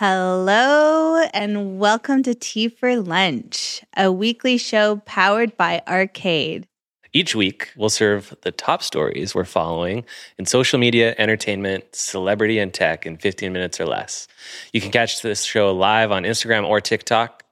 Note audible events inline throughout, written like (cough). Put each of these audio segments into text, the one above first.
Hello, and welcome to Tea for Lunch, a weekly show powered by Arcade. Each week, we'll serve the top stories we're following in social media, entertainment, celebrity, and tech in 15 minutes or less. You can catch this show live on Instagram or TikTok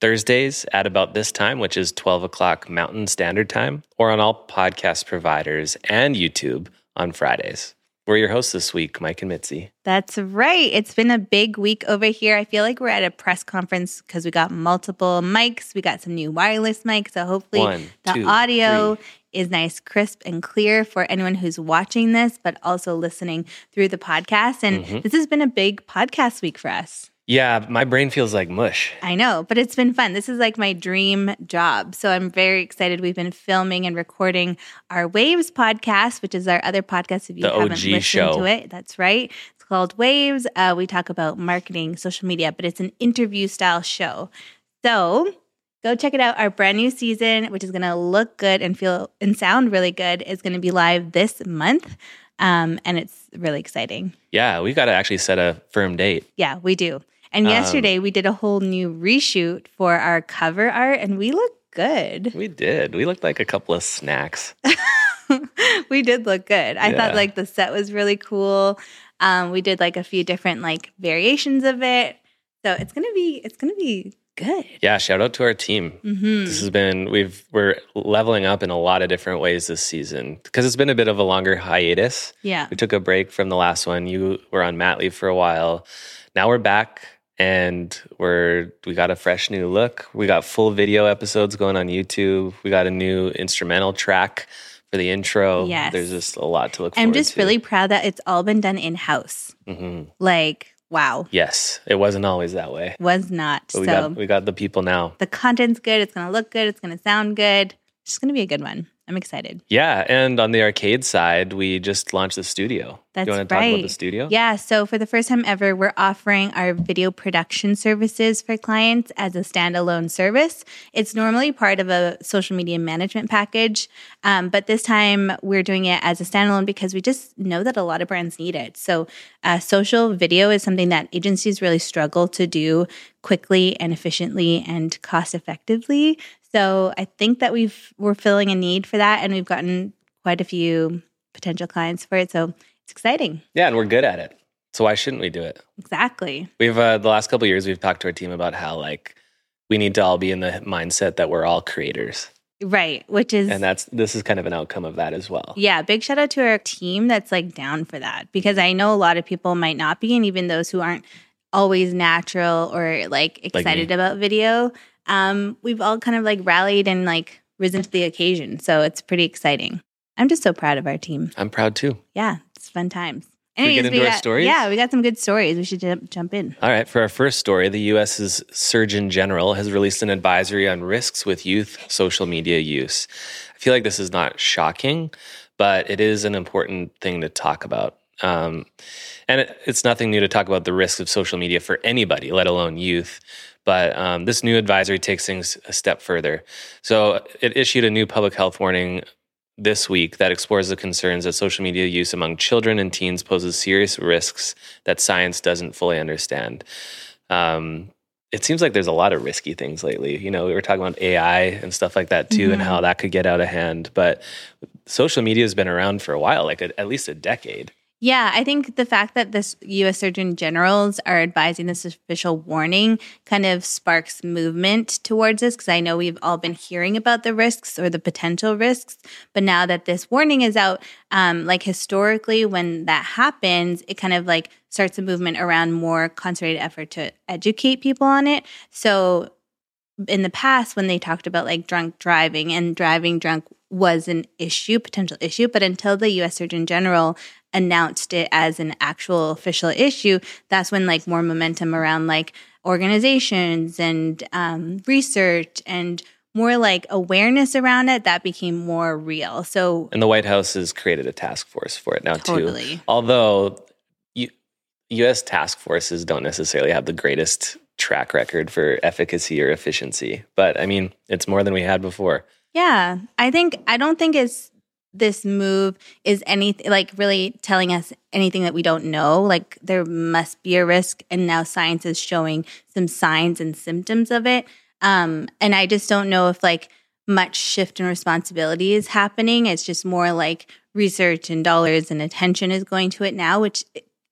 Thursdays at about this time, which is 12 o'clock Mountain Standard Time, or on all podcast providers and YouTube on Fridays. We're your hosts this week, Mike and Mitzi. That's right. It's been a big week over here. I feel like we're at a press conference because we got multiple mics. We got some new wireless mics. So hopefully One, the two, audio three. is nice, crisp, and clear for anyone who's watching this, but also listening through the podcast. And Mhm. this has been a big podcast week for us. Yeah, my brain feels like mush. I know, but it's been fun. This is like my dream job. So I'm very excited. We've been filming and recording our Waves podcast, which is our other podcast if you The haven't OG listened show. to it. That's right. It's called Waves. Uh, we talk about marketing, social media, but it's an interview style show. So go check it out. Our brand new season, which is going to look good and feel and sound really good, is going to be live this month. Um, and it's really exciting. Yeah, we've got to actually set a firm date. Yeah, we do. And Um, yesterday we did a whole new reshoot for our cover art and we look good. We did. We looked like a couple of snacks. (laughs) we did look good. I thought like the set was really cool. Um, we did like a few different like variations of it. So it's gonna be it's gonna be good. Yeah, shout out to our team. hmm This has been we've we're leveling up in a lot of different ways this season because it's been a bit of a longer hiatus. Yeah. We took a break from the last one. You were on mat leave for a while. Now we're back and we're we got a fresh new look. We got full video episodes going on YouTube. We got a new instrumental track for the intro. Yes. There's just a lot to look forward I'm just to. really proud that it's all been done in house. hmm Like, wow. Yes, it wasn't always that way. Was not. But we so got we got the people now. the content's good, it's gonna look good, it's gonna sound good. It's gonna be a good one. I'm excited. Yeah, and on the arcade side, we just launched the studio. That's you want to talk about right. the studio? Yeah. So for the first time ever, we're offering our video production services for clients as a standalone service. It's normally part of a social media management package, um, but this time we're doing it as a standalone because we just know that a lot of brands need it. So uh, social video is something that agencies really struggle to do quickly and efficiently and cost effectively. So I think that we've we're filling a need for that, and we've gotten quite a few potential clients for it. So it's exciting. Yeah, and we're good at it. So why shouldn't we do it? Exactly. We've uh, the last couple of years we've talked to our team about how like we need to all be in the mindset that we're all creators, Right. Which is, and that's this is kind of an outcome of that as well. yeah, big shout out to our team that's like down for that because I know a lot of people might not be, and even those who aren't always natural or like excited about video, um, we've all kind of like rallied and like risen to the occasion. So it's pretty exciting. I'm just so proud of our team. I'm proud too. Yeah, it's fun times. Should we get into our got, stories? Yeah, we got some good stories. We should jump, jump in. All right, for our first story, the U.S.'s Surgeon General has released an advisory on risks with youth social media use. I feel like this is not shocking, but it is an important thing to talk about. Um, and it, it's nothing new to talk about the risks of social media for anybody, let alone youth. But um, this new advisory takes things a step further. So it issued a new public health warning this week that explores the concerns that social media use among children and teens poses serious risks that science doesn't fully understand. Um, it seems like there's a lot of risky things lately. You know, we were talking about AI and stuff like that too, and Mhm. how that could get out of hand. But social media has been around for a while, like a, at least a decade. Yeah, I think the fact that this U.S. Surgeon Generals are advising this official warning kind of sparks movement towards this because I know we've all been hearing about the risks or the potential risks, but now that this warning is out, um, like historically, when that happens, it kind of like starts a movement around more concentrated effort to educate people on it. So in the past when they talked about like drunk driving and driving drunk was an issue, potential issue, but until the US Surgeon General announced it as an actual official issue, that's when like more momentum around like organizations and um, research and more like awareness around it that became more real. So And the White House has created a task force for it now Totally. too. Although U- U.S. task forces don't necessarily have the greatest track record for efficacy or efficiency, but I mean, it's more than we had before. Yeah, I think I don't think it's this move is anything like really telling us anything that we don't know. Like there must be a risk, and now science is showing some signs and symptoms of it. Um, and I just don't know if like much shift in responsibility is happening. It's just more like research and dollars and attention is going to it now, which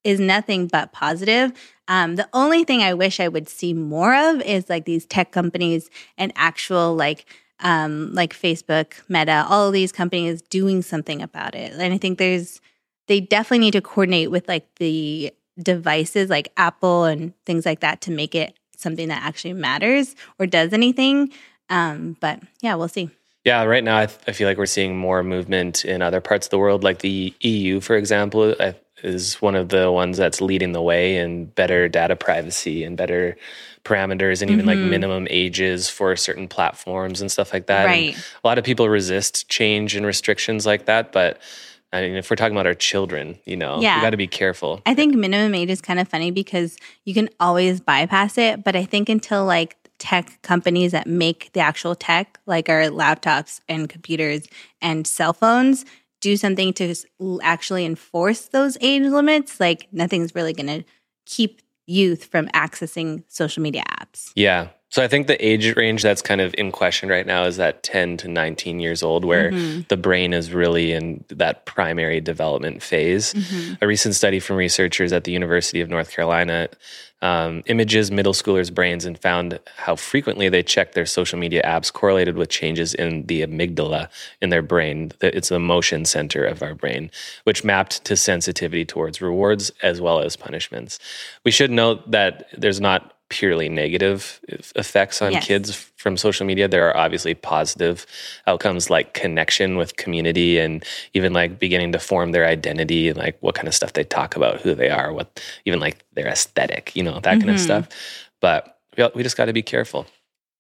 is nothing but positive. Um, the only thing I wish I would see more of is like these tech companies and actual like um, like Facebook, Meta, all of these companies doing something about it. And I think there's they definitely need to coordinate with like the devices like Apple and things like that to make it something that actually matters or does anything. Um, but yeah, we'll see. Yeah, right now I, th- I, feel like we're seeing more movement in other parts of the world, like the EU, for example. I, is one of the ones that's leading the way in better data privacy and better parameters and even mm-hmm. like minimum ages for certain platforms and stuff like that. Right. And a lot of people resist change and restrictions like that, but I mean, if we're talking about our children, you know, yeah. you got to be careful. I think minimum age is kind of funny because you can always bypass it, but I think until like tech companies that make the actual tech, like our laptops and computers and cell phones, do something to actually enforce those age limits, like nothing's really going to keep youth from accessing social media apps. Yeah. So I think the age range that's kind of in question right now is that 10 to 19 years old, where mm-hmm. the brain is really in that primary development phase. Mm-hmm. A recent study from researchers at the University of North Carolina um, images middle schoolers' brains and found how frequently they checked their social media apps correlated with changes in the amygdala in their brain. It's the emotion center of our brain, which mapped to sensitivity towards rewards as well as punishments. We should note that there's not purely negative effects on yes. kids from social media. There are obviously positive outcomes like connection with community and even like beginning to form their identity and like what kind of stuff they talk about, who they are, what even like their aesthetic, you know, that mm-hmm. kind of mm-hmm. stuff. But we, we just got to be careful.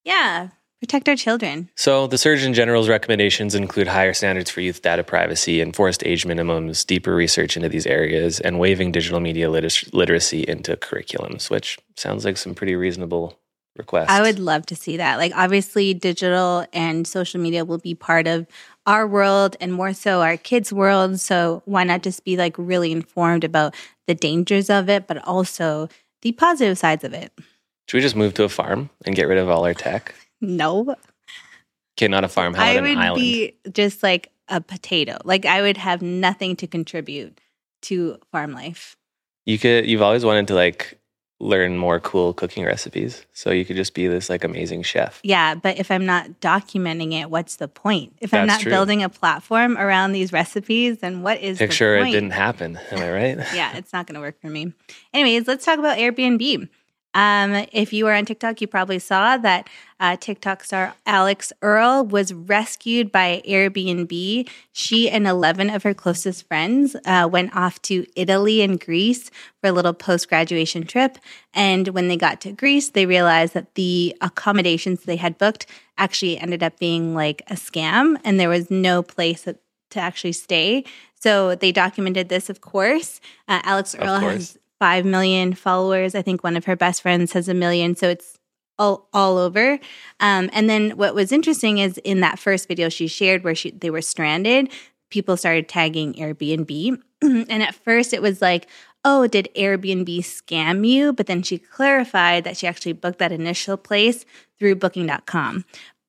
Yeah protect our children. So, the Surgeon General's recommendations include higher standards for youth data privacy, enforced age minimums, deeper research into these areas, and waiving digital media liter- literacy into curriculums, which sounds like some pretty reasonable requests. I would love to see that. Like, obviously, digital and social media will be part of our world and more so our kids' world. So, why not just be like really informed about the dangers of it, but also the positive sides of it? Should we just move to a farm and get rid of all our tech? No. Okay, not a farm. How I would island? be just like a potato. Like I would have nothing to contribute to farm life. You could. You've always wanted to like learn more cool cooking recipes, so you could just be this like amazing chef. Yeah, but if I'm not documenting it, what's the point? If That's I'm not true. building a platform around these recipes, then what is picture it didn't happen? Am I right? (laughs) yeah, it's not going to work for me. Anyways, let's talk about Airbnb. Um, if you were on TikTok, you probably saw that uh, TikTok star Alix Earle was rescued by Airbnb. She and 11 of her closest friends uh, went off to Italy and Greece for a little post graduation trip. And when they got to Greece, they realized that the accommodations they had booked actually ended up being like a scam, and there was no place to actually stay. So they documented this, of course. Uh, Alix Earle has 5 million followers. I think one of her best friends has a million. So it's all, all over. Um, and then what was interesting is in that first video she shared where she, they were stranded, people started tagging Airbnb. (clears throat) and at first it was like, oh, did Airbnb scam you? But then she clarified that she actually booked that initial place through booking.com.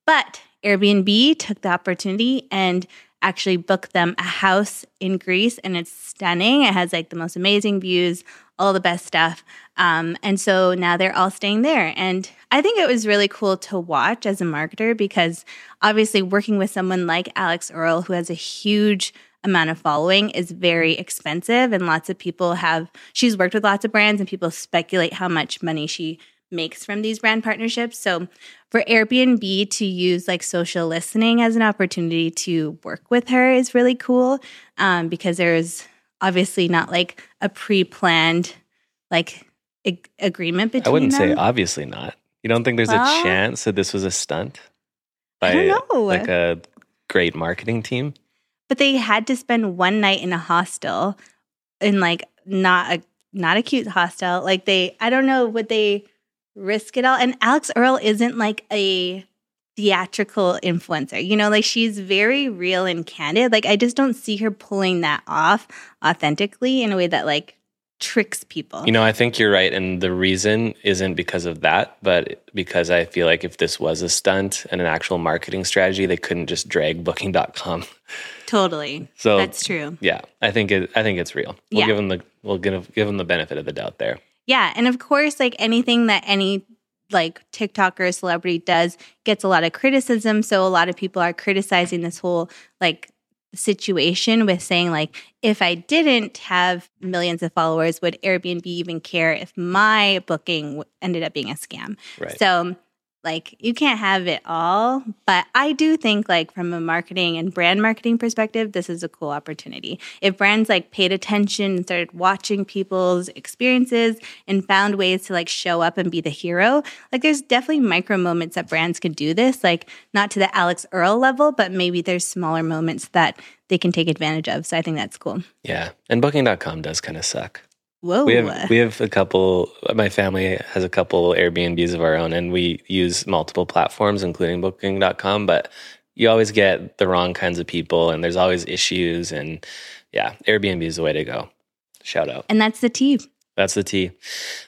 But Airbnb took the opportunity and actually booked them a house in Greece and it's stunning. It has like the most amazing views, all the best stuff. Um, and so now they're all staying there. And I think it was really cool to watch as a marketer because obviously working with someone like Alix Earle, who has a huge amount of following, is very expensive. And lots of people have, she's worked with lots of brands and people speculate how much money she makes from these brand partnerships. So for Airbnb to use like social listening as an opportunity to work with her is really cool um, because there's obviously not like a pre-planned like ag- agreement between. I wouldn't them. say obviously not. You don't think there's well, a chance that this was a stunt by like a great marketing team? But they had to spend one night in a hostel, in like not a not a cute hostel. Like they, I don't know, would they risk it all? And Alix Earle isn't like a theatrical influencer. You know, like she's very real and candid. Like I just don't see her pulling that off authentically in a way that like tricks people. You know, I think you're right. And the reason isn't because of that, but because I feel like if this was a stunt and an actual marketing strategy, they couldn't just drag booking.com. Totally. So that's true. Yeah. I think it I think it's real. We'll yeah. give them the we'll give give them the benefit of the doubt there. Yeah. And of course, like anything that any like TikToker or celebrity does gets a lot of criticism. So a lot of people are criticizing this whole like situation with saying like if I didn't have millions of followers, would Airbnb even care if my booking ended up being a scam? Right. So like you can't have it all but i do think like from a marketing and brand marketing perspective this is a cool opportunity. If brands like paid attention and started watching people's experiences and found ways to like show up and be the hero like there's definitely micro moments that brands could do this like not to the alix Earle level but maybe there's smaller moments that they can take advantage of. So i think that's cool. Yeah and booking.com does kind of suck Whoa. We have we have a couple my family has a couple Airbnbs of our own and we use multiple platforms including booking.com but you always get the wrong kinds of people and there's always issues and yeah, Airbnb is the way to go. Shout out. And that's the tea. That's the tea.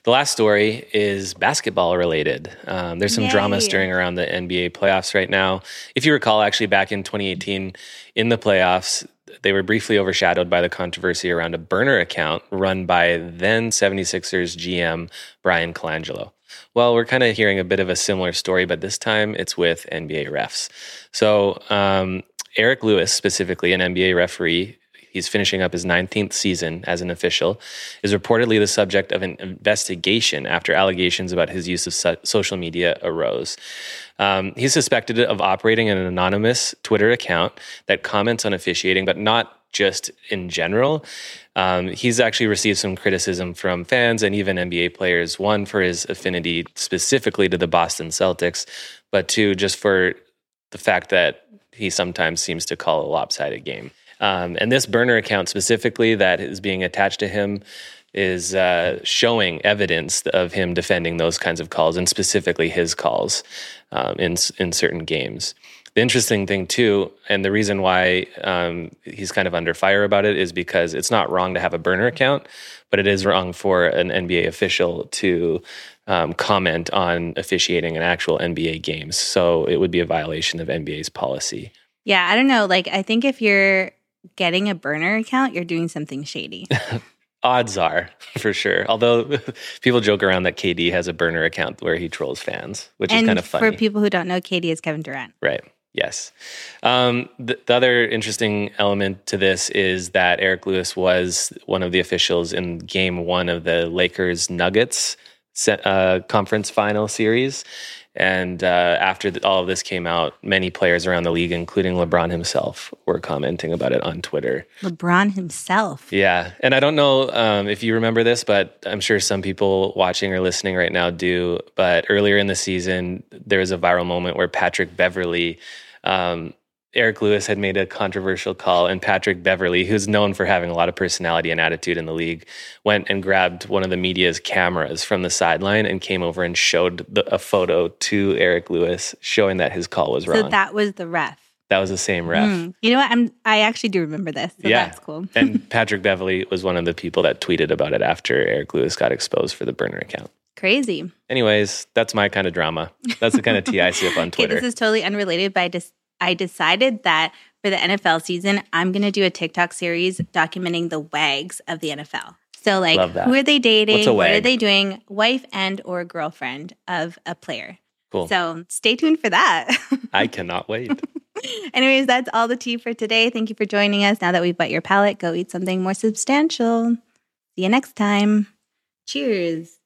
The last story is basketball related. Um, there's some Yay. drama stirring around the NBA playoffs right now. If you recall, actually, back in 2018, in the playoffs, they were briefly overshadowed by the controversy around a burner account run by then 76ers GM Bryan Colangelo. Well, we're kind of hearing a bit of a similar story, but this time it's with NBA refs. So, um, Eric Lewis, specifically an NBA referee, he's finishing up his 19th season as an official, is reportedly the subject of an investigation after allegations about his use of so- social media arose. Um, he's suspected of operating an anonymous Twitter account that comments on officiating, but not just in general. Um, he's actually received some criticism from fans and even NBA players. One for his affinity specifically to the Boston Celtics, but two just for the fact that he sometimes seems to call a lopsided game. Um, and this burner account specifically that is being attached to him is uh, showing evidence of him defending those kinds of calls and specifically his calls um, in in certain games. The interesting thing too, and the reason why um, he's kind of under fire about it is because it's not wrong to have a burner account, but it is wrong for an NBA official to um, comment on officiating an actual NBA game. So it would be a violation of NBA's policy. Yeah, I don't know. Like, I think if you're getting a burner account, you're doing something shady. (laughs) Odds are, for sure. Although (laughs) people joke around that KD has a burner account where he trolls fans, which and is kind of funny. For people who don't know, KD is Kevin Durant. Right. Yes. Um, the, the, other interesting element to this is that Eric Lewis was one of the officials in game one of the Lakers Nuggets uh, conference final series. And uh, after the, all of this came out, many players around the league, including LeBron himself, were commenting about it on Twitter. LeBron himself. Yeah. And I don't know um, if you remember this, but I'm sure some people watching or listening right now do. But earlier in the season, there was a viral moment where Patrick Beverley um, Eric Lewis had made a controversial call, and Patrick Beverley, who's known for having a lot of personality and attitude in the league, went and grabbed one of the media's cameras from the sideline and came over and showed the, a photo to Eric Lewis, showing that his call was wrong. So that was the ref. That was the same ref. Mm. You know what? I'm. I actually do remember this. So yeah, that's cool. and (laughs) Patrick Beverley was one of the people that tweeted about it after Eric Lewis got exposed for the burner account. Crazy. Anyways, that's my kind of drama. That's the kind of tea I see up on Twitter. (laughs) okay, this is totally unrelated, but I just I decided that for the NFL season, I'm going to do a TikTok series documenting the wags of the NFL. So like who are they dating? What are they doing? Wife and or girlfriend of a player. Cool. So stay tuned for that. (laughs) I cannot wait. Anyways, that's all the tea for today. Thank you for joining us. Now that we've wet your palate, go eat something more substantial. See you next time. Cheers.